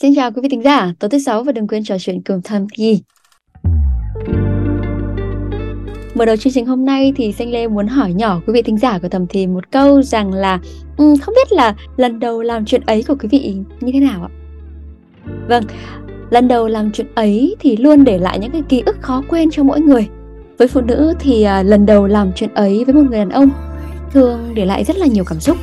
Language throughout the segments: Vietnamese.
Xin chào quý vị thính giả, tối thứ sáu và đừng quên trò chuyện cùng Thầm Thi. Mở đầu chương trình hôm nay thì Xanh Lê muốn hỏi nhỏ quý vị thính giả của Thầm Thì một câu rằng là um, không biết là lần đầu làm chuyện ấy của quý vị như thế nào ạ? Vâng, lần đầu làm chuyện ấy thì luôn để lại những cái ký ức khó quên cho mỗi người. Với phụ nữ thì uh, lần đầu làm chuyện ấy với một người đàn ông thường để lại rất là nhiều cảm xúc.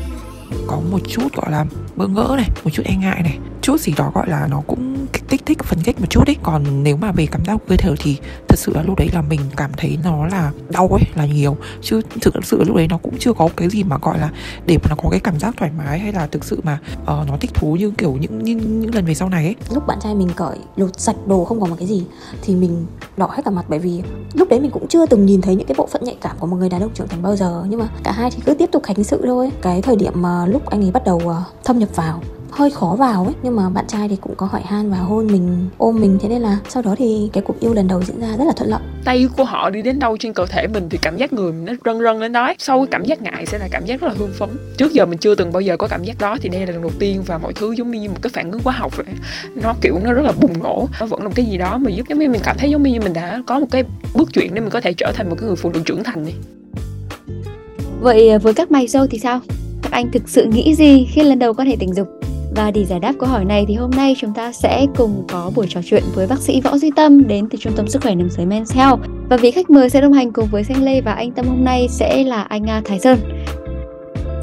Có một chút gọi là bỡ ngỡ này, một chút e ngại này, chút gì đó gọi là nó cũng kích thích phần khích một chút ấy còn nếu mà về cảm giác cơ thể thì thật sự là lúc đấy là mình cảm thấy nó là đau ấy là nhiều. Chứ thực sự lúc đấy nó cũng chưa có cái gì mà gọi là để mà nó có cái cảm giác thoải mái hay là thực sự mà uh, nó thích thú như kiểu những những những lần về sau này ấy. Lúc bạn trai mình cởi lột sạch đồ không còn một cái gì thì mình đỏ hết cả mặt. Bởi vì lúc đấy mình cũng chưa từng nhìn thấy những cái bộ phận nhạy cảm của một người đàn ông trưởng thành bao giờ. Nhưng mà cả hai thì cứ tiếp tục hành sự thôi. Cái thời điểm mà lúc anh ấy bắt đầu ờ, thâm nhập vào hơi khó vào ấy. Nhưng mà bạn trai thì cũng có hỏi han và hôn mình ôm mình. Thế nên là sau đó thì cái cuộc yêu lần đầu diễn ra rất là thuận lợi. Tay của họ đi đến đâu trên cơ thể mình thì cảm giác người mình nó rân rân lên đó sau cái cảm giác ngại sẽ là cảm giác rất là hưng phấn. Trước giờ mình chưa từng bao giờ có cảm giác đó thì đây là lần đầu tiên và mọi thứ giống như một cái phản ứng hóa học vậy. Nó kiểu nó rất là bùng nổ. Nó vẫn là một cái gì đó mà giúp giống như mình cảm thấy giống như mình đã có một cái bước chuyển để mình có thể trở thành một cái người phụ nữ trưởng thành đi. Vậy với các mày dâu thì sao? Các anh thực sự nghĩ gì khi lần đầu quan hệ tình dục và để giải đáp câu hỏi này thì hôm nay chúng ta sẽ cùng có buổi trò chuyện với bác sĩ Võ Duy Tâm đến từ Trung tâm Sức khỏe Nam giới Men's Health. Và vị khách mời sẽ đồng hành cùng với Xanh Lê và anh Tâm hôm nay sẽ là anh à, Thái Sơn.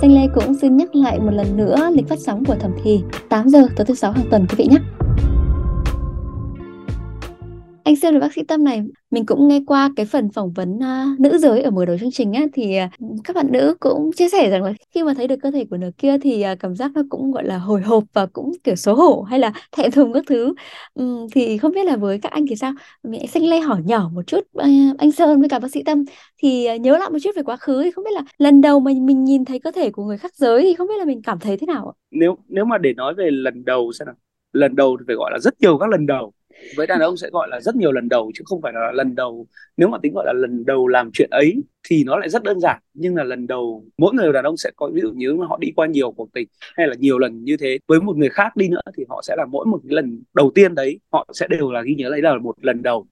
Xanh Lê cũng xin nhắc lại một lần nữa lịch phát sóng của Thẩm Thì 8 giờ tối thứ sáu hàng tuần, quý vị nhé. Anh Sơn và bác sĩ Tâm này, mình cũng nghe qua cái phần phỏng vấn uh, nữ giới ở mở đầu chương trình á thì uh, các bạn nữ cũng chia sẻ rằng là khi mà thấy được cơ thể của nửa kia thì uh, cảm giác nó cũng gọi là hồi hộp và cũng kiểu xấu hổ hay là thẹn thùng các thứ. Um, thì không biết là với các anh thì sao? Mình xin lây hỏi nhỏ một chút uh, anh Sơn với cả bác sĩ Tâm thì uh, nhớ lại một chút về quá khứ thì không biết là lần đầu mà mình nhìn thấy cơ thể của người khác giới thì không biết là mình cảm thấy thế nào ạ? Nếu nếu mà để nói về lần đầu xem nào. Lần đầu thì phải gọi là rất nhiều các lần đầu với đàn ông sẽ gọi là rất nhiều lần đầu, chứ không phải là lần đầu. Nếu mà tính gọi là lần đầu làm chuyện ấy, thì nó lại rất đơn giản. Nhưng là lần đầu, mỗi người đàn ông sẽ có, ví dụ như mà họ đi qua nhiều cuộc tình, hay là nhiều lần như thế, với một người khác đi nữa, thì họ sẽ là mỗi một cái lần đầu tiên đấy, họ sẽ đều là ghi nhớ đấy là một lần đầu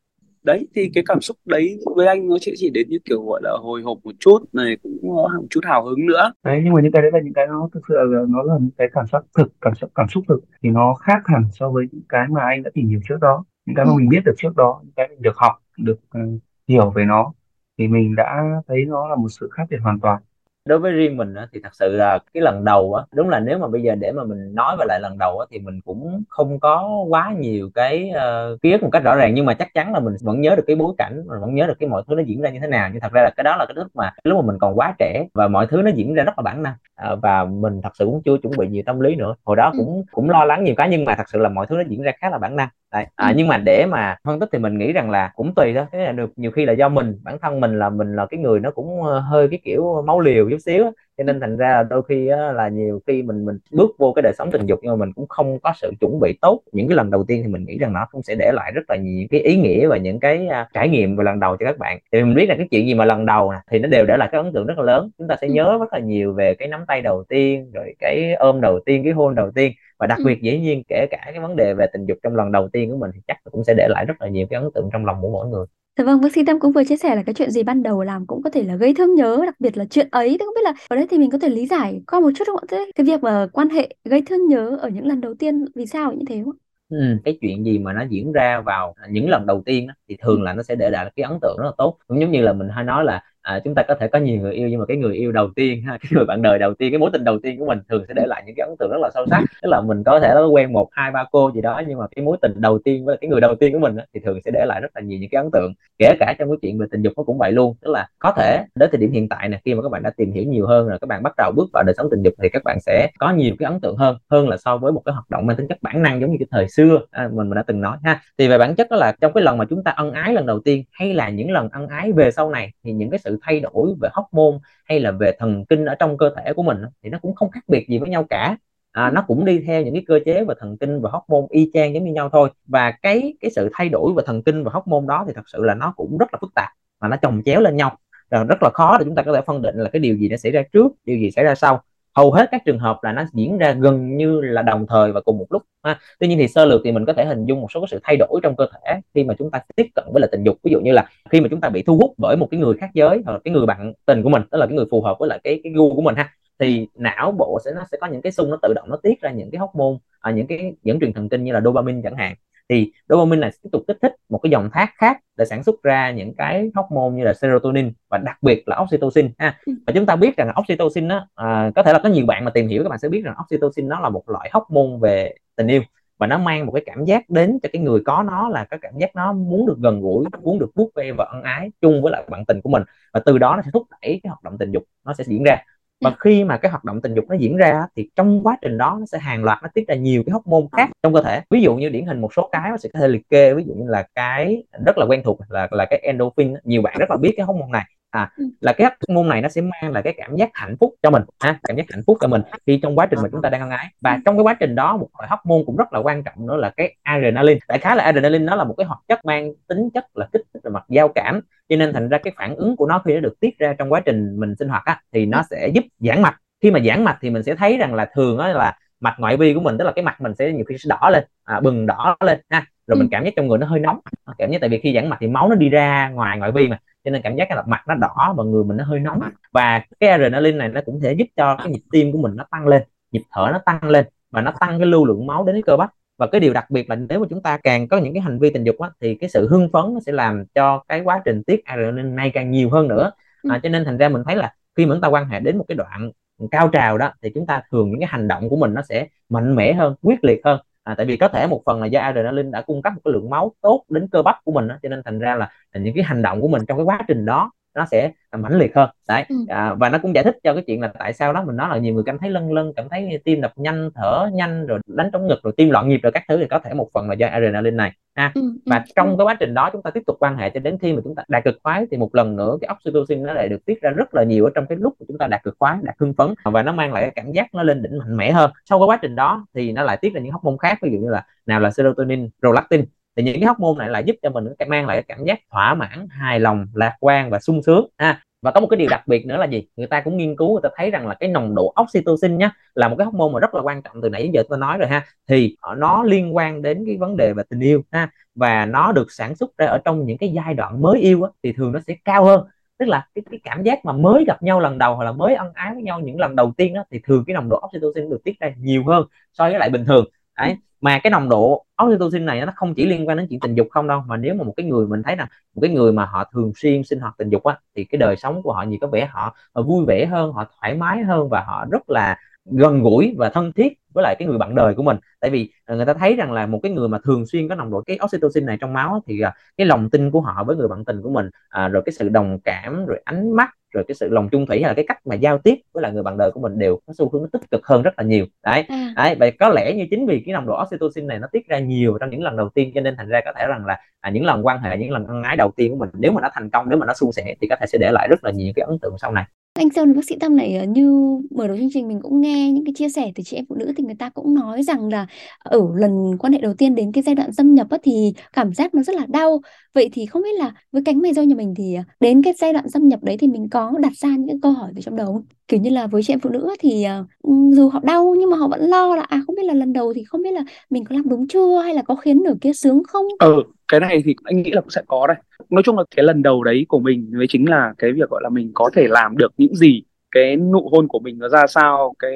đấy thì cái cảm xúc đấy với anh nó sẽ chỉ đến như kiểu gọi là hồi hộp một chút này cũng có một chút hào hứng nữa. Đấy nhưng mà những cái đấy là những cái nó thực sự là nó là những cái cảm xúc thực cảm xúc cảm xúc thực thì nó khác hẳn so với những cái mà anh đã tìm hiểu trước đó. Những cái mà ừ. mình biết được trước đó những cái mình được học được uh, hiểu về nó thì mình đã thấy nó là một sự khác biệt hoàn toàn đối với riêng mình á, thì thật sự là cái lần đầu á đúng là nếu mà bây giờ để mà mình nói về lại lần đầu á, thì mình cũng không có quá nhiều cái uh, ký ức một cách rõ ràng. Nhưng mà chắc chắn là mình vẫn nhớ được cái bối cảnh mình vẫn nhớ được cái mọi thứ nó diễn ra như thế nào. Nhưng thật ra là cái đó là cái lúc mà lúc mà mình còn quá trẻ và mọi thứ nó diễn ra rất là bản năng. À, và mình thật sự cũng chưa chuẩn bị nhiều tâm lý nữa. Hồi đó ừ. cũng cũng lo lắng nhiều cái nhưng mà thật sự là mọi thứ nó diễn ra khá là bản năng Đấy. À, ừ. nhưng mà để mà phân tích thì mình nghĩ rằng là cũng tùy thôi thế là được nhiều khi là do mình bản thân mình là mình là cái người nó cũng ờ, hơi cái kiểu máu liều chút xíu cho nên thành ra là đôi khi á, là nhiều khi mình mình bước vô cái đời sống tình dục nhưng mà mình cũng không có sự chuẩn bị tốt những cái lần đầu tiên thì mình nghĩ rằng nó cũng sẽ để lại rất là nhiều cái ý nghĩa và những cái uh, trải nghiệm về lần đầu cho các bạn thì mình biết là cái chuyện gì mà lần đầu nè thì nó đều để lại cái ấn tượng rất là lớn chúng ta sẽ ừ. nhớ rất là nhiều về cái nắm tay đầu tiên rồi cái ôm đầu tiên cái hôn đầu tiên và đặc ừ. biệt dĩ nhiên kể cả cái vấn đề về tình dục trong lần đầu tiên của mình thì chắc cũng sẽ để lại rất là nhiều cái ấn tượng trong lòng của mỗi người Dạ vâng, bác sĩ Tâm cũng vừa chia sẻ là cái chuyện gì ban đầu làm cũng có thể là gây thương nhớ, đặc biệt là chuyện ấy. Thì không biết là ở đây thì mình có thể lý giải qua một chút không ạ? Thế cái việc mà quan hệ gây thương nhớ ở những lần đầu tiên vì sao như thế không ạ? Ừ, cái chuyện gì mà nó diễn ra vào những lần đầu tiên thì thường là nó sẽ để lại cái ấn tượng rất là tốt cũng giống như là mình hay nói là à, chúng ta có thể có nhiều người yêu nhưng mà cái người yêu đầu tiên ha cái người bạn đời đầu tiên cái mối tình đầu tiên của mình thường sẽ để lại những cái ấn tượng rất là sâu sắc. Tức là mình có thể có quen một hai ba cô gì đó nhưng mà cái mối tình đầu tiên với cái người đầu tiên của mình thì thường sẽ để lại rất là nhiều những cái ấn tượng. Kể cả trong cái chuyện về tình dục nó cũng vậy luôn. Tức là có thể đến thời điểm hiện tại này khi mà các bạn đã tìm hiểu nhiều hơn rồi các bạn bắt đầu bước vào đời sống tình dục thì các bạn sẽ có nhiều cái ấn tượng hơn hơn là so với một cái hoạt động mang tính chất bản năng giống như cái thời xưa à, mình mình đã từng nói ha. Thì về bản chất đó là trong cái lần mà chúng ta ân ái lần đầu tiên hay là những lần ân ái về sau này thì những cái sự thay đổi về hormone hay là về thần kinh ở trong cơ thể của mình thì nó cũng không khác biệt gì với nhau cả. À, nó cũng đi theo những cái cơ chế và thần kinh và hormone y chang giống như nhau thôi. Và cái cái sự thay đổi về thần kinh và hormone đó thì thật sự là nó cũng rất là phức tạp và nó chồng chéo lên nhau. Rồi rất là khó để chúng ta có thể phân định là cái điều gì đã xảy ra trước điều gì xảy ra sau hầu hết các trường hợp là nó diễn ra gần như là đồng thời và cùng một lúc ha. tuy nhiên thì sơ lược thì mình có thể hình dung một số cái sự thay đổi trong cơ thể khi mà chúng ta tiếp cận với lại tình dục ví dụ như là khi mà chúng ta bị thu hút bởi một cái người khác giới hoặc là cái người bạn tình của mình tức là cái người phù hợp với lại cái cái gu của mình ha thì não bộ sẽ nó sẽ có những cái xung nó tự động nó tiết ra những cái hormone à, những cái dẫn truyền thần kinh như là dopamine chẳng hạn thì dopamine này tiếp tục kích thích một cái dòng thác khác để sản xuất ra những cái hormone như là serotonin và đặc biệt là oxytocin ha. Ừ. và chúng ta biết rằng oxytocin đó à, có thể là có nhiều bạn mà tìm hiểu các bạn sẽ biết rằng oxytocin nó là một loại hormone về tình yêu và nó mang một cái cảm giác đến cho cái người có nó là cái cảm giác nó muốn được gần gũi muốn được vuốt ve và ân ái chung với lại bạn tình của mình. Và từ đó nó sẽ thúc đẩy cái hoạt động tình dục nó sẽ diễn ra và khi mà cái hoạt động tình dục nó diễn ra thì trong quá trình đó nó sẽ hàng loạt, nó tiết ra nhiều cái hormone khác trong cơ thể. Ví dụ như điển hình một số cái nó sẽ có thể liệt kê, ví dụ như là cái rất là quen thuộc là là cái endorphin nhiều bạn rất là biết cái hormone này à ừ. là cái hormone này nó sẽ mang lại cái cảm giác hạnh phúc cho mình ha cảm giác hạnh phúc cho mình khi trong quá trình mà chúng ta đang ăn ái và ừ. trong cái quá trình đó một loại hormone cũng rất là quan trọng nữa là cái adrenaline đại khái là adrenaline nó là một cái hoạt chất mang tính chất là kích thích về mặt giao cảm cho nên thành ra cái phản ứng của nó khi nó được tiết ra trong quá trình mình sinh hoạt á thì nó sẽ giúp giãn mạch khi mà giãn mạch thì mình sẽ thấy rằng là thường á là mạch ngoại vi của mình tức là cái mặt mình sẽ nhiều khi sẽ đỏ lên à, bừng đỏ lên ha rồi ừ. mình cảm giác trong người nó hơi nóng cảm giác tại vì khi giãn mạch thì máu nó đi ra ngoài ngoại vi mà cho nên cảm giác là mặt nó đỏ và người mình nó hơi nóng và cái adrenaline này nó cũng thể giúp cho cái nhịp tim của mình nó tăng lên nhịp thở nó tăng lên và nó tăng cái lưu lượng máu đến cái cơ bắp. Và cái điều đặc biệt là nếu mà chúng ta càng có những cái hành vi tình dục á, thì cái sự hưng phấn nó sẽ làm cho cái quá trình tiết adrenaline ngày càng nhiều hơn nữa. Ừ. à, cho nên thành ra mình thấy là khi mà chúng ta quan hệ đến một cái đoạn cao trào đó thì chúng ta thường những cái hành động của mình nó sẽ mạnh mẽ hơn quyết liệt hơn à, tại vì có thể một phần là do adrenaline đã cung cấp một cái lượng máu tốt đến cơ bắp của mình đó, cho nên thành ra là, những cái hành động của mình trong cái quá trình đó nó sẽ mãnh liệt hơn đấy ừ. à, và nó cũng giải thích cho cái chuyện là tại sao đó mình nói là nhiều người cảm thấy lân lân cảm thấy tim đập nhanh thở nhanh rồi đánh trống ngực rồi tim loạn nhịp rồi các thứ thì có thể một phần là do adrenaline này ha ừ, ừ và ừ. trong cái quá trình đó chúng ta tiếp tục quan hệ cho đến khi mà chúng ta đạt cực khoái thì một lần nữa cái oxytocin nó lại được tiết ra rất là nhiều ở trong cái lúc mà chúng ta đạt cực khoái đạt hưng phấn. Và nó mang lại cái cảm giác nó lên đỉnh mạnh mẽ hơn. Sau cái quá trình đó thì nó lại tiết ra những hormone khác ví dụ như là nào là serotonin prolactin. Thì những cái hormone này lại giúp cho mình mang lại cái cảm giác thỏa mãn hài lòng lạc quan và sung sướng. Ha và có một cái điều đặc biệt nữa là gì? Người ta cũng nghiên cứu người ta thấy rằng là cái nồng độ oxytocin nhá là một cái hormone mà rất là quan trọng từ nãy đến giờ tôi nói rồi ha. Thì nó liên quan đến cái vấn đề về tình yêu ha và nó được sản xuất ra ở trong những cái giai đoạn mới yêu á, thì thường nó sẽ cao hơn. Tức là cái, cái cảm giác mà mới gặp nhau lần đầu hoặc là mới ân ái với nhau những lần đầu tiên đó, thì thường cái nồng độ oxytocin được tiết ra nhiều hơn so với lại bình thường. Đấy mà cái nồng độ oxytocin này nó không chỉ liên quan đến chuyện tình dục không đâu mà nếu mà một cái người mình thấy là một cái người mà họ thường xuyên sinh hoạt tình dục á thì cái đời sống của họ nhiều có vẻ họ, họ vui vẻ hơn họ thoải mái hơn và họ rất là gần gũi và thân thiết với lại cái người bạn đời của mình. Tại vì à, người ta thấy rằng là một cái người mà thường xuyên có nồng độ cái oxytocin này trong máu thì à, cái lòng tin của họ với người bạn tình của mình à, rồi cái sự đồng cảm rồi ánh mắt rồi cái sự lòng chung thủy hay là cái cách mà giao tiếp với lại người bạn đời của mình đều có xu hướng tích cực hơn rất là nhiều. Đấy. À. đấy và có lẽ như chính vì cái nồng độ oxytocin này nó tiết ra nhiều trong những lần đầu tiên cho nên thành ra có thể rằng là à, những lần quan hệ những lần ân ái đầu tiên của mình nếu mà nó thành công nếu mà nó suôn sẻ thì có thể sẽ để lại rất là nhiều cái ấn tượng sau này anh Sơn bác sĩ Tâm này ờ, như mở đầu chương trình mình cũng nghe những cái chia sẻ từ chị em phụ nữ thì người ta cũng nói rằng là ở lần quan hệ đầu tiên đến cái giai đoạn xâm nhập á, thì cảm giác nó rất là đau. Vậy thì không biết là với cánh mày râu nhà mình thì ờ, đến cái giai đoạn xâm nhập đấy thì mình có đặt ra những câu hỏi từ trong đầu không? Kiểu như là với chị em phụ nữ thì uh, dù họ đau nhưng mà họ vẫn lo là à không biết là lần đầu thì không biết là mình có làm đúng chưa hay là có khiến nửa kia sướng không? Ừ cái này thì anh nghĩ là cũng sẽ có đây nói chung là cái lần đầu đấy của mình mới chính là cái việc gọi là mình có thể làm được những gì cái nụ hôn của mình nó ra sao cái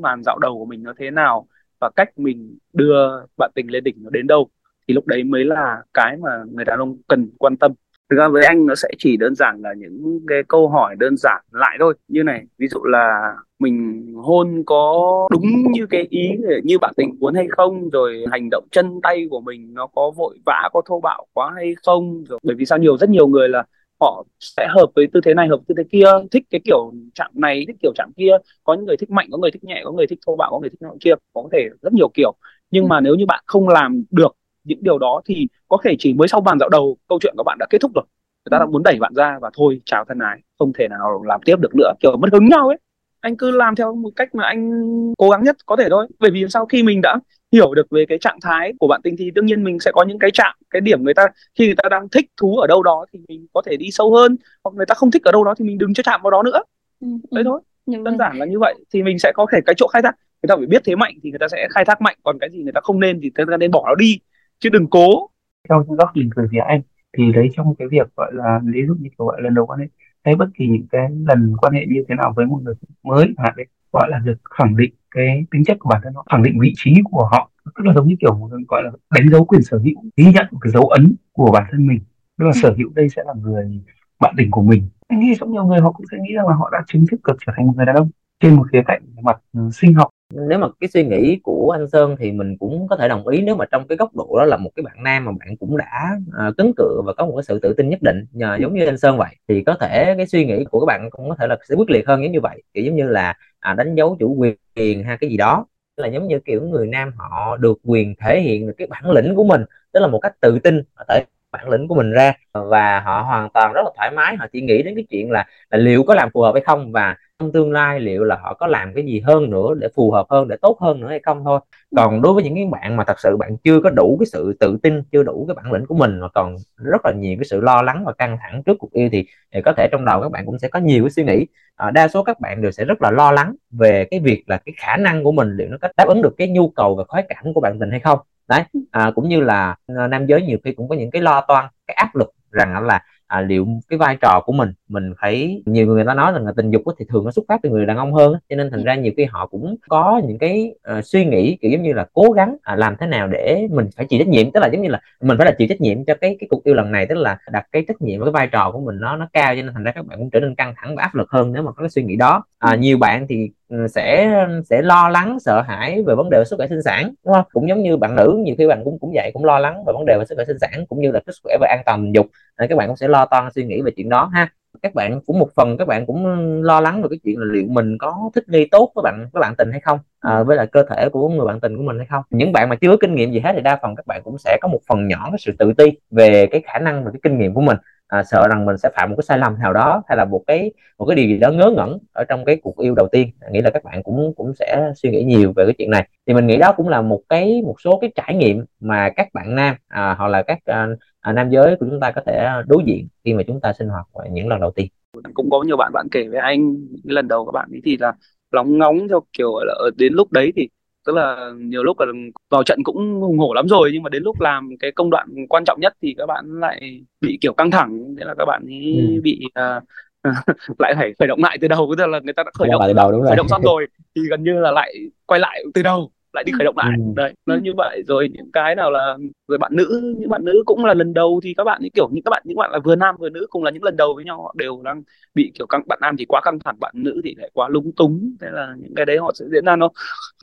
màn dạo đầu của mình nó thế nào và cách mình đưa bạn tình lên đỉnh nó đến đâu thì lúc đấy mới là cái mà người đàn ông cần quan tâm thực ra với anh nó sẽ chỉ đơn giản là những cái câu hỏi đơn giản lại thôi. Như này ví dụ là mình hôn có đúng như cái ý như bạn tình muốn hay không rồi hành động chân tay của mình nó có vội vã có thô bạo quá hay không rồi bởi vì sao nhiều rất nhiều người là họ sẽ hợp với tư thế này hợp với tư thế kia thích cái kiểu chạm này thích kiểu chạm kia. Có những người thích mạnh có người thích nhẹ có người thích thô bạo có người thích nọ kia có thể rất nhiều kiểu. Nhưng mà nếu như bạn không làm được những điều đó thì có thể chỉ mới sau bàn dạo đầu câu chuyện của bạn đã kết thúc rồi. Người ta đã muốn đẩy bạn ra và thôi chào thân ái không thể nào làm tiếp được nữa. Kiểu mất hứng nhau ấy. Anh cứ làm theo một cách mà anh cố gắng nhất có thể thôi. Bởi vì sau khi mình đã hiểu được về cái trạng thái của bạn tình thì đương nhiên mình sẽ có những cái chạm cái điểm người ta khi người ta đang thích thú ở đâu đó thì mình có thể đi sâu hơn. Hoặc người ta không thích ở đâu đó thì mình đừng cho chạm vào đó nữa. Ừ, ừ. đấy thôi. Nhưng đơn giản là như vậy thì mình sẽ có thể cái chỗ khai thác. Người ta phải biết thế mạnh thì người ta sẽ khai thác mạnh. Còn cái gì người ta không nên thì người ta nên bỏ nó đi chứ đừng cố. Theo góc nhìn từ phía anh, thì đấy trong cái việc gọi là, ví dụ như kiểu gọi lần đầu quan hệ, hay bất kỳ những cái lần quan hệ như thế nào với một người mới hạn đấy, gọi là được khẳng định cái tính chất của bản thân họ, khẳng định vị trí của họ. Tức là giống như kiểu một gọi là đánh dấu quyền sở hữu, ghi nhận một cái dấu ấn của bản thân mình. Tức là sở hữu đây sẽ là người bạn tình của mình. Anh nghĩ trong nhiều người họ cũng sẽ nghĩ rằng là họ đã chính thức được trở thành một người đàn ông trên một khía cạnh mặt ừ, sinh học nếu mà cái suy nghĩ của anh Sơn thì mình cũng có thể đồng ý nếu mà trong cái góc độ đó là một cái bạn nam mà bạn cũng đã à, cứng cựa và có một cái sự tự tin nhất định nhờ giống như anh Sơn vậy thì có thể cái suy nghĩ của các bạn cũng có thể là sẽ quyết liệt hơn giống như vậy. Kiểu giống như là à, đánh dấu chủ quyền hay cái gì đó. Là giống như kiểu người nam họ được quyền thể hiện được cái bản lĩnh của mình tức là một cách tự tin thể bản lĩnh của mình ra và họ hoàn toàn rất là thoải mái. Họ chỉ nghĩ đến cái chuyện là, là liệu có làm phù hợp hay không và trong tương lai liệu là họ có làm cái gì hơn nữa để phù hợp hơn để tốt hơn nữa hay không thôi. Còn đối với những cái bạn mà thật sự bạn chưa có đủ cái sự tự tin chưa đủ cái bản lĩnh của mình mà còn rất là nhiều cái sự lo lắng và căng thẳng trước cuộc yêu thì, thì có thể trong đầu các bạn cũng sẽ có nhiều cái suy nghĩ. À, đa số các bạn đều sẽ rất là lo lắng về cái việc là cái khả năng của mình liệu nó có đáp ứng được cái nhu cầu và khoái cảm của bạn tình hay không đấy à, cũng như là à, nam giới nhiều khi cũng có những cái lo toan cái áp lực rằng là à, liệu cái vai trò của mình mình phải nhiều người ta nói rằng là tình dục thì thường nó xuất phát từ người đàn ông hơn cho nên thành ra nhiều khi họ cũng có những cái uh, suy nghĩ kiểu giống như là cố gắng à, làm thế nào để mình phải chịu trách nhiệm tức là giống như là mình phải là chịu trách nhiệm cho cái cái cuộc yêu lần này tức là đặt cái trách nhiệm và cái vai trò của mình nó nó cao cho nên thành ra các bạn cũng trở nên căng thẳng và áp lực hơn nếu mà có cái suy nghĩ đó. À, nhiều bạn thì ừ, Ừ, sẽ sẽ lo lắng sợ hãi về vấn đề sức khỏe sinh sản đúng không? Cũng giống như bạn nữ nhiều khi bạn cũng cũng vậy cũng lo lắng về vấn đề về sức khỏe sinh sản cũng như là sức khỏe và an toàn tình dục. Nên các bạn cũng sẽ lo toan suy nghĩ về chuyện đó ha. Các bạn cũng một phần các bạn cũng lo lắng về cái chuyện là liệu mình có thích nghi tốt với bạn với bạn tình hay không? À, với lại cơ thể của người bạn tình của mình hay không? Những bạn mà chưa có kinh nghiệm gì hết thì đa phần các bạn cũng sẽ có một phần nhỏ cái sự tự ti về cái khả năng và cái kinh nghiệm của mình à, sợ rằng mình sẽ phạm một cái sai lầm nào đó hay là một cái một cái điều gì đó ngớ ngẩn ở trong cái cuộc yêu đầu tiên. À, nghĩ là các bạn cũng cũng sẽ suy nghĩ nhiều về cái chuyện này. Thì mình nghĩ đó cũng là một cái một số cái trải nghiệm mà các bạn nam à, hoặc là các à, à, nam giới của chúng ta có thể đối diện khi mà chúng ta sinh hoạt những lần đầu tiên. Cũng có nhiều bạn bạn kể với anh lần đầu các bạn ấy thì là lóng ngóng theo kiểu là đến lúc đấy thì tức là nhiều lúc là vào trận cũng hùng hổ lắm rồi nhưng mà đến lúc làm cái công đoạn quan trọng nhất thì các bạn lại bị kiểu căng thẳng thế là các bạn ấy ừ. bị uh, lại phải khởi động lại từ đầu tức là người ta đã khởi động từ đầu đúng rồi. khởi động xong rồi thì gần như là lại quay lại từ đầu lại đi khởi động lại. Ừ. đấy nó như vậy. Rồi những cái nào là rồi bạn nữ những bạn nữ cũng là lần đầu thì các bạn ấy kiểu những các bạn những bạn là vừa nam vừa nữ cùng là những lần đầu với nhau họ đều đang bị kiểu căng bạn nam thì quá căng thẳng bạn nữ thì lại quá lúng túng. Thế là những cái đấy họ sẽ diễn ra nó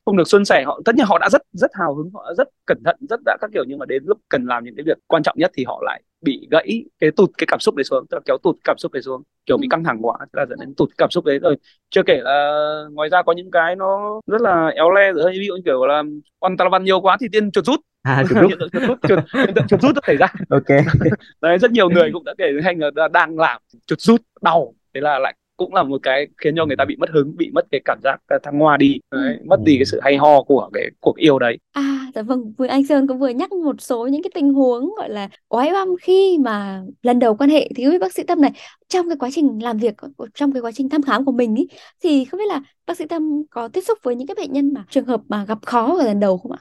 không được xuân sẻ. Họ tất nhiên họ đã rất rất hào hứng họ rất cẩn thận rất đã các kiểu nhưng mà đến lúc cần làm những cái việc quan trọng nhất thì họ lại bị gãy cái tụt cái cảm xúc đấy xuống tức là kéo tụt cảm xúc đấy xuống kiểu bị ừ. căng thẳng quá là dẫn đến tụt cảm xúc đấy. Rồi chưa kể là ngoài ra có những cái nó rất là éo le rồi ví dụ như kiểu là quan tà văn nhiều quá thì tiên chuột rút. À, chuột rút. hiện tượng chuột rút chuột, hiện tượng chuột rút nó xảy ra. Ok. Đấy rất nhiều người cũng đã kể hay là đang làm chuột rút đau thế là lại cũng là một cái khiến cho người ta bị mất hứng bị mất cái cảm giác thăng hoa đi đấy, ừ. mất đi cái sự hay ho của cái cuộc yêu đấy à dạ vâng vừa anh Sơn cũng vừa nhắc một số những cái tình huống gọi là oái oăm khi mà lần đầu quan hệ thì không biết bác sĩ Tâm này trong cái quá trình làm việc trong cái quá trình thăm khám của mình ý, thì không biết là bác sĩ Tâm có tiếp xúc với những cái bệnh nhân mà trường hợp mà gặp khó ở lần đầu không ạ?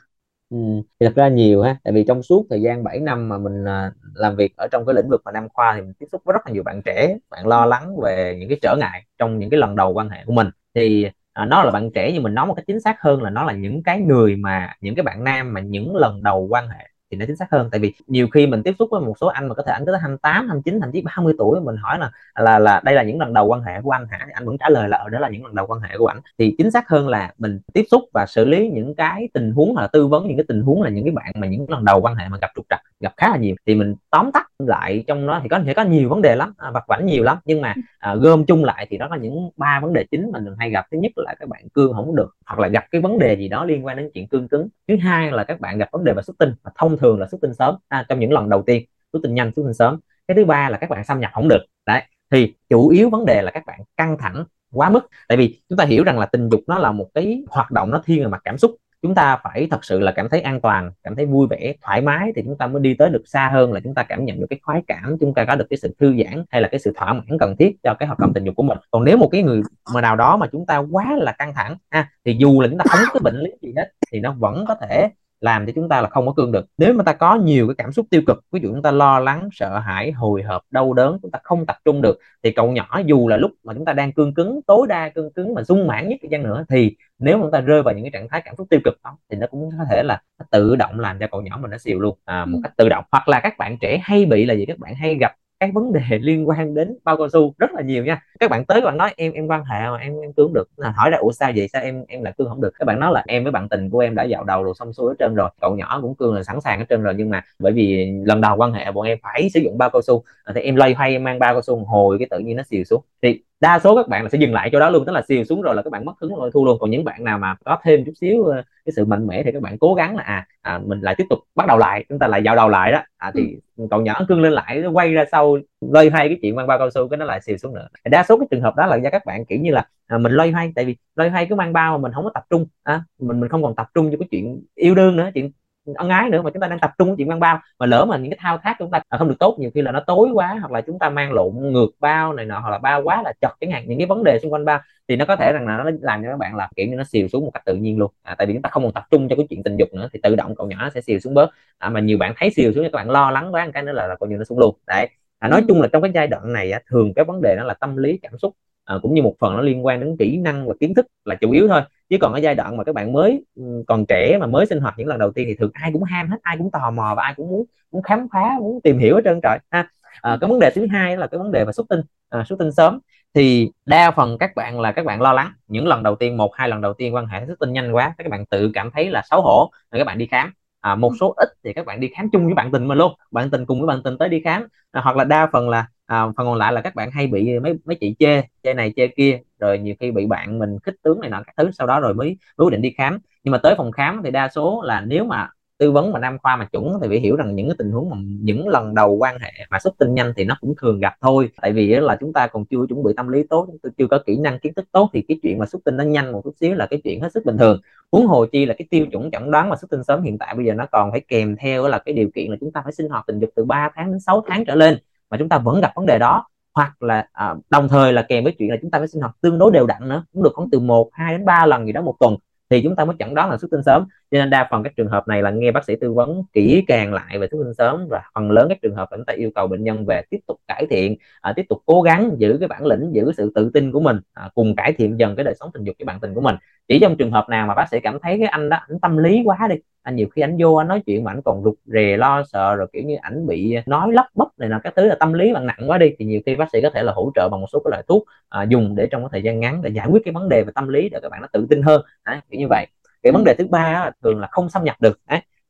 Ừ, thì thật ra nhiều ha tại vì trong suốt thời gian 7 năm mà mình à, làm việc ở trong cái lĩnh vực mà nam khoa thì mình tiếp xúc với rất là nhiều bạn trẻ bạn lo lắng về những cái trở ngại trong những cái lần đầu quan hệ của mình. Thì à, nó là bạn trẻ nhưng mình nói một cách chính xác hơn là nó là những cái người mà những cái bạn nam mà những lần đầu quan hệ thì nó chính xác hơn. Tại vì nhiều khi mình tiếp xúc với một số anh mà có thể anh tới 28, 29, thậm chí 30 tuổi mình hỏi là là là đây là những lần đầu quan hệ của anh hả? Thì anh vẫn trả lời là ở ờ, đó là những lần đầu quan hệ của anh thì chính xác hơn là mình tiếp xúc và xử lý những cái tình huống là tư vấn những cái tình huống là những cái bạn mà những lần đầu quan hệ mà gặp trục trặc gặp khá là nhiều. Thì mình tóm tắt lại trong đó thì có thể có nhiều vấn đề lắm à, vặt vảnh nhiều lắm. Nhưng mà à, gom chung lại thì đó là những ba vấn đề chính mà mình hay gặp. Thứ nhất là các bạn cương không được hoặc là gặp cái vấn đề gì đó liên quan đến chuyện cương cứng. Thứ hai là các bạn gặp vấn đề về xuất tinh và thông thường là xuất tinh sớm. À, trong những lần đầu tiên xuất tinh nhanh xuất tinh sớm. Cái thứ ba là các bạn xâm nhập không được. Đấy thì chủ yếu vấn đề là các bạn căng thẳng quá mức. Tại vì chúng ta hiểu rằng là tình dục nó là một cái hoạt động nó thiên về mặt cảm xúc. Chúng ta phải thật sự là cảm thấy an toàn cảm thấy vui vẻ thoải mái thì chúng ta mới đi tới được xa hơn là chúng ta cảm nhận được cái khoái cảm chúng ta có được cái sự thư giãn hay là cái sự thỏa mãn cần thiết cho cái hoạt động tình dục của mình. Còn nếu một cái người mà nào đó mà chúng ta quá là căng thẳng ha thì dù là chúng ta không có cái bệnh lý gì hết thì nó vẫn có thể làm cho chúng ta là không có cương được. Nếu mà ta có nhiều cái cảm xúc tiêu cực ví dụ chúng ta lo lắng sợ hãi hồi hộp đau đớn chúng ta không tập trung được thì cậu nhỏ dù là lúc mà chúng ta đang cương cứng tối đa cương cứng mà sung mãn nhất chăng nữa thì nếu mà chúng ta rơi vào những cái trạng thái cảm xúc tiêu cực đó thì nó cũng có thể là tự động làm cho cậu nhỏ mình nó xìu luôn à, một cách tự động. Hoặc là các bạn trẻ hay bị là gì? Các bạn hay gặp các vấn đề liên quan đến bao cao su rất là nhiều nha. Các bạn tới các bạn nói, em em quan hệ mà em em cương được. Là hỏi ra, ủa, sao vậy? Sao em em lại cương không được? Các bạn nói là, em với bạn tình của em đã dạo đầu rồi, xong xuôi hết trơn rồi, cậu nhỏ cũng cương là sẵn sàng hết trơn rồi, nhưng mà bởi vì lần đầu quan hệ bọn em phải sử dụng bao cao su à, thì em lây hoay, em mang bao cao su hồi cái tự nhiên nó xìu xuống. Thì đa số các bạn là sẽ dừng lại chỗ đó luôn tức là xìu xuống rồi là các bạn mất hứng rồi thu luôn. Còn những bạn nào mà có thêm chút xíu ờ, cái sự mạnh mẽ thì các bạn cố gắng là à, à mình lại tiếp tục bắt đầu lại chúng ta lại vào đầu lại đó. À, thì ừ. cậu nhỏ cưng lên lại quay ra sau loay hoay cái chuyện mang bao cao su cái nó lại xìu xuống nữa. Đa số cái trường hợp đó là do các bạn kiểu như là à, mình loay hoay tại vì loay hoay cứ mang bao mà mình không có tập trung à, mình mình không còn tập trung cho cái chuyện yêu đương nữa chuyện ân ái nữa mà chúng ta đang tập trung chuyện mang bao mà lỡ mà những cái thao tác chúng ta không được tốt nhiều khi là nó tối quá hoặc là chúng ta mang lộn ngược bao này nọ hoặc là bao quá là chật chẳng hạn những cái vấn đề xung quanh bao thì nó có thể rằng là nó làm cho các bạn là kiểu như nó xìu xuống một cách tự nhiên luôn. À, tại vì chúng ta không còn tập trung cho cái chuyện tình dục nữa thì tự động cậu nhỏ sẽ xìu xuống bớt. À, mà nhiều bạn thấy xìu xuống các bạn lo lắng quá cái nữa là, là coi như nó xuống luôn. Đấy. À, nói chung là trong cái giai đoạn này thường cái vấn đề đó là tâm lý cảm xúc à, cũng như một phần nó liên quan đến kỹ năng và kiến thức là chủ yếu thôi chứ còn ở giai đoạn mà các bạn mới ừ, còn trẻ mà mới sinh hoạt những lần đầu tiên thì thường ai cũng ham hết ai cũng tò mò và ai cũng muốn muốn khám phá muốn tìm hiểu hết trơn trời ha. À, cái vấn đề thứ hai là cái vấn đề về xuất tinh à, xuất tinh sớm. Thì đa phần các bạn là các bạn lo lắng những lần đầu tiên một hai lần đầu tiên quan hệ xuất tinh nhanh quá các bạn tự cảm thấy là xấu hổ rồi các bạn đi khám. À, một số ít thì các bạn đi khám chung với bạn tình mình luôn bạn tình cùng với bạn tình tới đi khám. À, hoặc là đa phần là à, phần còn lại là các bạn hay bị mấy mấy chị chê chê này chê kia rồi nhiều khi bị bạn mình khích tướng này nọ các thứ sau đó rồi mới quyết định đi khám. Nhưng mà tới phòng khám thì đa số là nếu mà tư vấn mà nam khoa mà chuẩn thì phải hiểu rằng những cái tình huống mà những lần đầu quan hệ mà xuất tinh nhanh thì nó cũng thường gặp thôi. Tại vì là chúng ta còn chưa chuẩn bị tâm lý tốt chúng ta chưa có kỹ năng kiến thức tốt thì cái chuyện mà xuất tinh nó nhanh một chút xíu là cái chuyện hết sức bình thường. Huống hồ chi là cái tiêu chuẩn chẩn đoán mà xuất tinh sớm hiện tại bây giờ nó còn phải kèm theo là cái điều kiện là chúng ta phải sinh hoạt tình dục từ 3 tháng đến 6 tháng trở lên mà chúng ta vẫn gặp vấn đề đó. Hoặc là à, đồng thời là kèm với chuyện là chúng ta phải sinh hoạt tương đối đều đặn nữa cũng được khoảng từ 1 2 đến 3 lần gì đó một tuần thì chúng ta mới chẩn đoán là xuất tinh sớm cho nên đa phần các trường hợp này là nghe bác sĩ tư vấn kỹ càng lại về xuất tinh sớm và phần lớn các trường hợp chúng ta yêu cầu bệnh nhân về tiếp tục cải thiện à, tiếp tục cố gắng giữ cái bản lĩnh giữ sự tự tin của mình à, cùng cải thiện dần cái đời sống tình dục với bạn tình của mình. Chỉ trong trường hợp nào mà bác sĩ cảm thấy cái anh đó anh tâm lý quá đi anh nhiều khi anh vô anh nói chuyện mà anh còn rụt rè lo sợ rồi kiểu như ảnh bị nói lắp bắp này là các thứ là tâm lý bằng nặng quá đi thì nhiều khi bác sĩ có thể là hỗ trợ bằng một số cái loại thuốc à, dùng để trong cái thời gian ngắn để giải quyết cái vấn đề về tâm lý để các bạn nó tự tin hơn. À, kiểu như vậy cái vấn đề thứ ba thường là không xâm nhập được.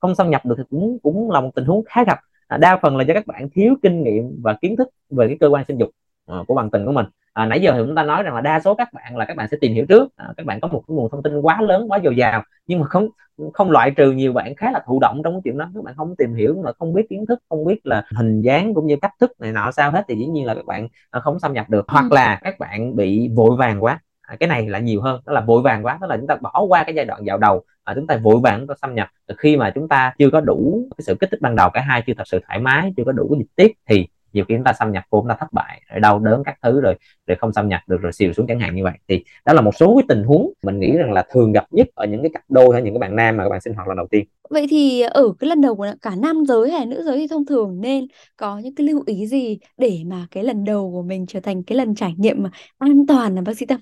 Không xâm nhập được thì cũng cũng là một tình huống khá gặp. À, đa phần là do các bạn thiếu kinh nghiệm và kiến thức về cái cơ quan sinh dục à, của bạn tình của mình. À, nãy giờ thì chúng ta nói rằng là đa số các bạn là các bạn sẽ tìm hiểu trước. À, các bạn có một cái nguồn thông tin quá lớn quá dồi dào nhưng mà không không loại trừ nhiều bạn khá là thụ động trong cái chuyện đó. Các bạn không tìm hiểu mà không biết kiến thức không biết là hình dáng cũng như cách thức này nọ sao hết thì dĩ nhiên là các bạn à, không xâm nhập được. Hoặc ừ. là các bạn bị vội vàng quá à, cái này là nhiều hơn đó là vội vàng quá đó là chúng ta bỏ qua cái giai đoạn vào đầu à, chúng ta vội vàng chúng ta xâm nhập. Khi mà chúng ta chưa có đủ cái sự kích thích ban đầu cả hai chưa thật sự thoải mái chưa có đủ dịch tiết thì nhiều khi chúng ta xâm nhập vô chúng ta thất bại rồi đau đớn các thứ rồi rồi không xâm nhập được rồi xìu xuống chẳng hạn như vậy. Thì đó là một số cái tình huống mình nghĩ rằng là thường gặp nhất ở những cái cặp đôi hay những cái bạn nam mà các bạn sinh hoạt lần đầu tiên. Vậy thì ở cái lần đầu của cả nam giới hay nữ giới thì thông thường nên có những cái lưu ý gì để mà cái lần đầu của mình trở thành cái lần trải nghiệm mà an toàn là bác sĩ tâm?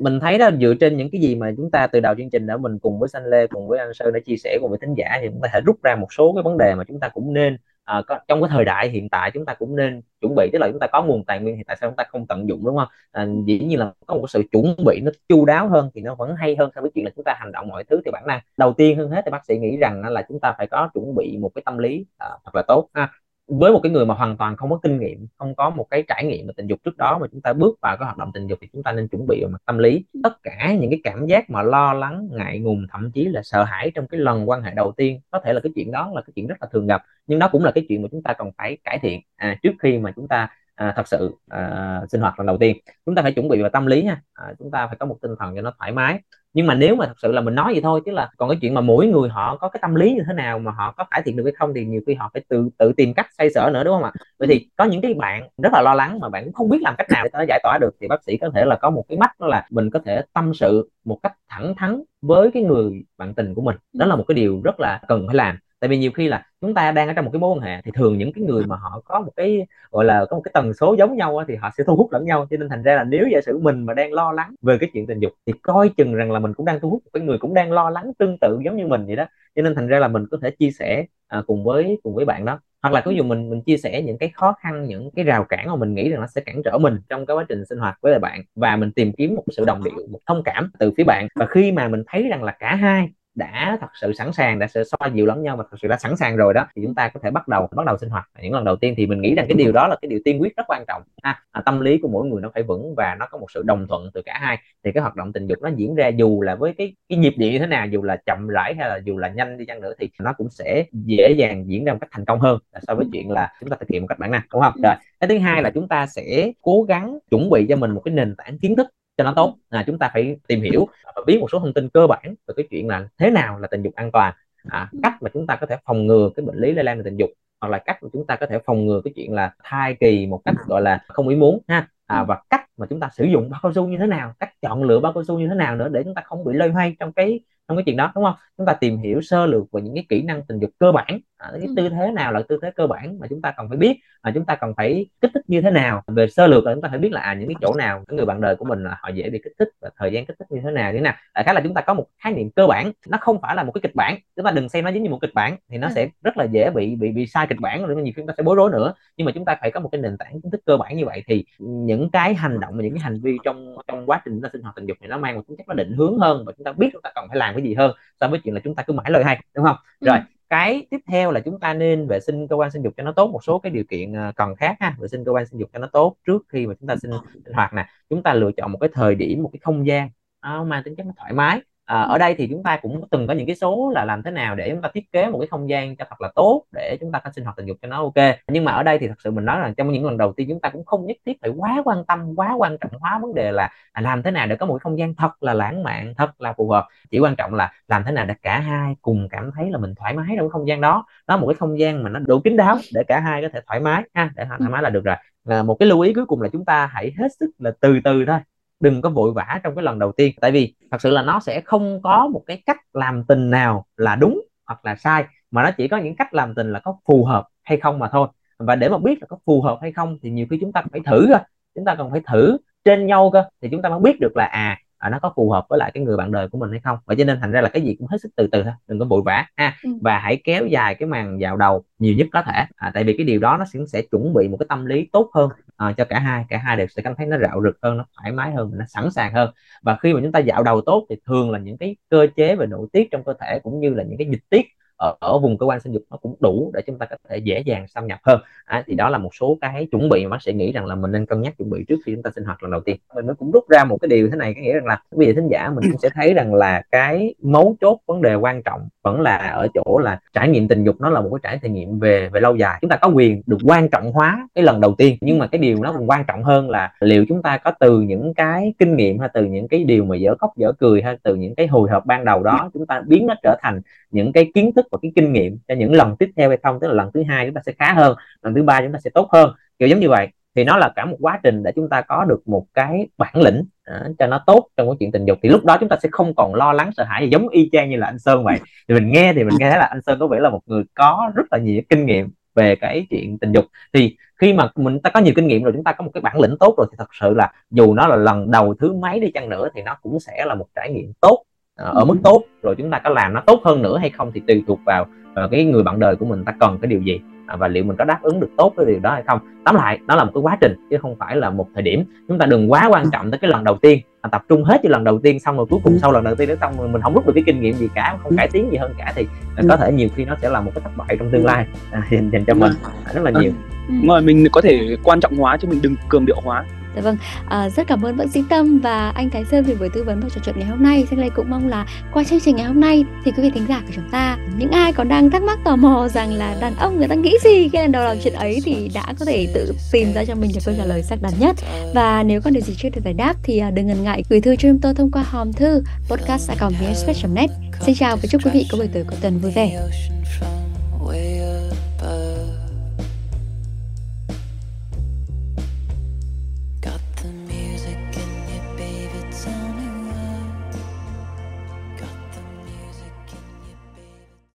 Mình thấy đó dựa trên những cái gì mà chúng ta từ đầu chương trình đó mình cùng với Sanh Lê cùng với anh Sơn đã chia sẻ cùng với thính giả thì chúng ta thể rút ra một số cái vấn đề mà chúng ta cũng nên à, có, trong cái thời đại hiện tại chúng ta cũng nên chuẩn bị tức là chúng ta có nguồn tài nguyên thì tại sao chúng ta không tận dụng đúng không? À, dĩ nhiên là có một sự chuẩn bị nó chu đáo hơn thì nó vẫn hay hơn so với chuyện là chúng ta hành động mọi thứ. Thì bản năng đầu tiên hơn hết thì bác sĩ nghĩ rằng là chúng ta phải có chuẩn bị một cái tâm lý à, thật là tốt ha với một cái người mà hoàn toàn không có kinh nghiệm không có một cái trải nghiệm về tình dục trước đó mà chúng ta bước vào cái hoạt động tình dục thì chúng ta nên chuẩn bị về mặt tâm lý. Tất cả những cái cảm giác mà lo lắng ngại ngùng thậm chí là sợ hãi trong cái lần quan hệ đầu tiên có thể là cái chuyện đó là cái chuyện rất là thường gặp nhưng đó cũng là cái chuyện mà chúng ta cần phải cải thiện à, trước khi mà chúng ta à, thật sự à, sinh hoạt lần đầu tiên. Chúng ta phải chuẩn bị về tâm lý nha. À, chúng ta phải có một tinh thần cho nó thoải mái nhưng mà nếu mà thật sự là mình nói vậy thôi chứ là còn cái chuyện mà mỗi người họ có cái tâm lý như thế nào mà họ có cải thiện được hay không thì nhiều khi họ phải tự tự tìm cách xoay sở nữa đúng không ạ? Vậy thì có những cái bạn rất là lo lắng mà bạn cũng không biết làm cách nào để nó giải tỏa được thì bác sĩ có thể là có một cái mắt đó là mình có thể tâm sự một cách thẳng thắn với cái người bạn tình của mình. Đó là một cái điều rất là cần phải làm tại vì nhiều khi là chúng ta đang ở trong một cái mối quan hệ thì thường những cái người mà họ có một cái gọi là có một cái tần số giống nhau thì họ sẽ thu hút lẫn nhau. Cho nên thành ra là nếu giả sử mình mà đang lo lắng về cái chuyện tình dục thì coi chừng rằng là mình cũng đang thu hút một cái người cũng đang lo lắng tương tự giống như mình vậy đó. Cho nên thành ra là mình có thể chia sẻ à, cùng với cùng với bạn đó. Hoặc là ví dụ mình mình chia sẻ những cái khó khăn những cái rào cản mà mình nghĩ rằng nó sẽ cản trở mình trong cái quá trình sinh hoạt với lại bạn. Và mình tìm kiếm một sự đồng điệu một thông cảm từ phía bạn. Và khi mà mình thấy rằng là cả hai đã thật sự sẵn sàng đã sẽ xoa dịu lẫn nhau và thật sự đã sẵn sàng rồi đó thì chúng ta có thể bắt đầu bắt đầu sinh hoạt. Những lần đầu tiên thì mình nghĩ rằng cái điều đó là cái điều tiên quyết rất quan trọng. Ha à, tâm lý của mỗi người nó phải vững và nó có một sự đồng thuận từ cả hai. Thì cái hoạt động tình dục nó diễn ra dù là với cái cái nhịp điệu như thế nào dù là chậm rãi hay là dù là nhanh đi chăng nữa thì nó cũng sẽ dễ dàng diễn ra một cách thành công hơn so với chuyện là chúng ta thực hiện một cách bản năng đúng không? Rồi cái thứ hai là chúng ta sẽ cố gắng chuẩn bị cho mình một cái nền tảng kiến thức cho nó tốt. Là chúng ta phải tìm hiểu và biết một số thông tin cơ bản về cái chuyện là thế nào là tình dục an toàn. À, cách mà chúng ta có thể phòng ngừa cái bệnh lý lây lan từ tình dục hoặc là cách mà chúng ta có thể phòng ngừa cái chuyện là thai kỳ một cách gọi là không ý muốn ha. À, và cách mà chúng ta sử dụng bao cao su như thế nào cách chọn lựa bao cao su như thế nào nữa để chúng ta không bị loay hoay trong cái trong cái chuyện đó đúng không? Chúng ta tìm hiểu sơ lược về những cái kỹ năng tình dục cơ bản à, cái tư thế nào là tư thế cơ bản mà chúng ta cần phải biết à, chúng ta cần phải kích thích như thế nào về sơ lược là chúng ta phải biết là à, những cái chỗ nào cái người bạn đời của mình là họ dễ bị kích thích và thời gian kích thích như thế nào thế nào đại khái là chúng ta có một khái niệm cơ bản nó không phải là một cái kịch bản chúng ta đừng xem nó giống như một kịch bản thì nó sẽ rất là dễ bị bị bị sai kịch bản rồi nhiều khi chúng ta sẽ bối rối nữa nhưng mà chúng ta phải có một cái nền tảng kiến thức cơ bản như vậy thì những cái hành động và những cái hành vi trong trong quá trình chúng ta sinh hoạt tình dục thì nó mang một tính chất nó định hướng hơn và chúng ta biết chúng ta cần phải làm cái gì hơn so với chuyện là chúng ta cứ mãi lời hay đúng không ừ. rồi cái tiếp theo là chúng ta nên vệ sinh cơ quan sinh dục cho nó tốt một số cái điều kiện ờ, cần khác ha vệ sinh cơ quan sinh dục cho nó tốt trước khi mà chúng ta sinh sinh hoạt nè. Chúng ta lựa chọn một cái thời điểm một cái không gian uh, mang tính chất nó thoải mái à, ở đây thì chúng ta cũng từng có những cái số là làm thế nào để chúng ta thiết kế một cái không gian cho thật là tốt để chúng ta có sinh hoạt tình dục cho nó ok. Nhưng mà ở đây thì thật sự mình nói là trong những lần đầu tiên chúng ta cũng không nhất thiết phải quá quan tâm quá quan trọng hóa vấn đề là à, làm thế nào để có một cái không gian thật là lãng mạn thật là phù hợp. Chỉ quan trọng là làm thế nào để cả hai cùng cảm thấy là mình thoải mái trong cái không gian đó. Đó một cái không gian mà nó đủ kín đáo để cả hai có thể thoải mái ha để thoải mái là được rồi. À, một cái lưu ý cuối cùng là chúng ta hãy hết sức là từ từ thôi đừng có vội vã trong cái lần đầu tiên. Tại vì thật sự là nó sẽ không có một cái cách làm tình nào là đúng hoặc là sai mà nó chỉ có những cách làm tình là có phù hợp hay không mà thôi. Và để mà biết là có phù hợp hay không thì nhiều khi chúng ta phải thử cơ. Chúng ta cần phải thử trên nhau cơ thì chúng ta mới biết được là à à, nó có phù hợp với lại cái người bạn đời của mình hay không. Và cho nên thành ra là cái gì cũng hết sức từ từ thôi đừng có vội vã ha. Ừ. và hãy kéo dài cái màn vào đầu nhiều nhất có thể. À, tại vì cái điều đó nó sẽ, sẽ chuẩn bị một cái tâm lý tốt hơn à, cho cả hai cả hai đều sẽ cảm thấy nó rạo rực hơn nó thoải mái hơn nó sẵn sàng hơn. Và khi mà chúng ta dạo đầu tốt thì thường là những cái cơ chế về nội tiết trong cơ thể cũng như là những cái dịch tiết ở, ở vùng cơ quan sinh dục nó cũng đủ để chúng ta có thể dễ dàng xâm nhập hơn. À, thì đó là một số cái chuẩn bị mà bác sĩ nghĩ rằng là mình nên cân nhắc chuẩn bị trước khi chúng ta sinh hoạt lần đầu tiên. Mình nó cũng rút ra một cái điều thế này có nghĩa rằng là quý vị thính giả mình cũng sẽ thấy rằng là cái mấu chốt vấn đề quan trọng vẫn là ở chỗ là trải nghiệm tình dục nó là một cái trải nghiệm về về lâu dài. Chúng ta có quyền được quan trọng hóa cái lần đầu tiên nhưng mà cái điều nó còn quan trọng hơn là liệu chúng ta có từ những cái kinh nghiệm hay từ những cái điều mà dở khóc dở cười hay từ những cái hồi hộp ban đầu đó chúng ta biến nó trở thành những cái kiến thức và cái kinh nghiệm cho những lần tiếp theo hay không tức là lần thứ hai chúng ta sẽ khá hơn lần thứ ba chúng ta sẽ tốt hơn kiểu giống như vậy. Thì nó là cả một quá trình để chúng ta có được một cái bản lĩnh à, cho nó tốt trong cái chuyện tình dục. Thì lúc đó chúng ta sẽ không còn lo lắng sợ hãi giống y chang như là anh Sơn vậy. Thì mình nghe thì mình nghe thấy là anh Sơn có vẻ là một người có rất là nhiều kinh nghiệm về cái chuyện tình dục. Thì khi mà mình ta có nhiều kinh nghiệm rồi chúng ta có một cái bản lĩnh tốt rồi thì thật sự là dù nó là lần đầu thứ mấy đi chăng nữa thì nó cũng sẽ là một trải nghiệm tốt ở mức tốt rồi chúng ta có làm nó tốt hơn nữa hay không thì tùy thuộc vào uh, cái người bạn đời của mình ta cần cái điều gì à, và liệu mình có đáp ứng được tốt cái điều đó hay không. Tóm lại đó là một cái quá trình chứ không phải là một thời điểm. Chúng ta đừng quá quan trọng tới cái lần đầu tiên à, tập trung hết cho lần đầu tiên xong rồi cuối cùng sau lần đầu tiên đó xong rồi mình không rút được cái kinh nghiệm gì cả không cải tiến gì hơn cả thì uh, có thể nhiều khi nó sẽ là một cái thất bại trong tương lai. À, dành, dành cho mình à, rất là nhiều. Mà mình có thể quan trọng hóa chứ mình đừng cường điệu hóa Dạ vâng, à, rất cảm ơn bác sĩ Tâm và anh Thái Sơn vì buổi tư vấn và trò chuyện ngày hôm nay. xin đây cũng mong là qua chương trình ngày hôm nay thì quý vị thính giả của chúng ta, những ai còn đang thắc mắc tò mò rằng là đàn ông người ta nghĩ gì khi lần đầu làm chuyện ấy thì đã có thể tự tìm ra cho mình được câu trả lời xác đáng nhất. Và nếu còn điều gì chưa được giải đáp thì à, đừng ngần ngại gửi thư cho chúng tôi thông qua hòm thư podcast net Xin chào và chúc quý vị có buổi tối cuối tuần vui vẻ.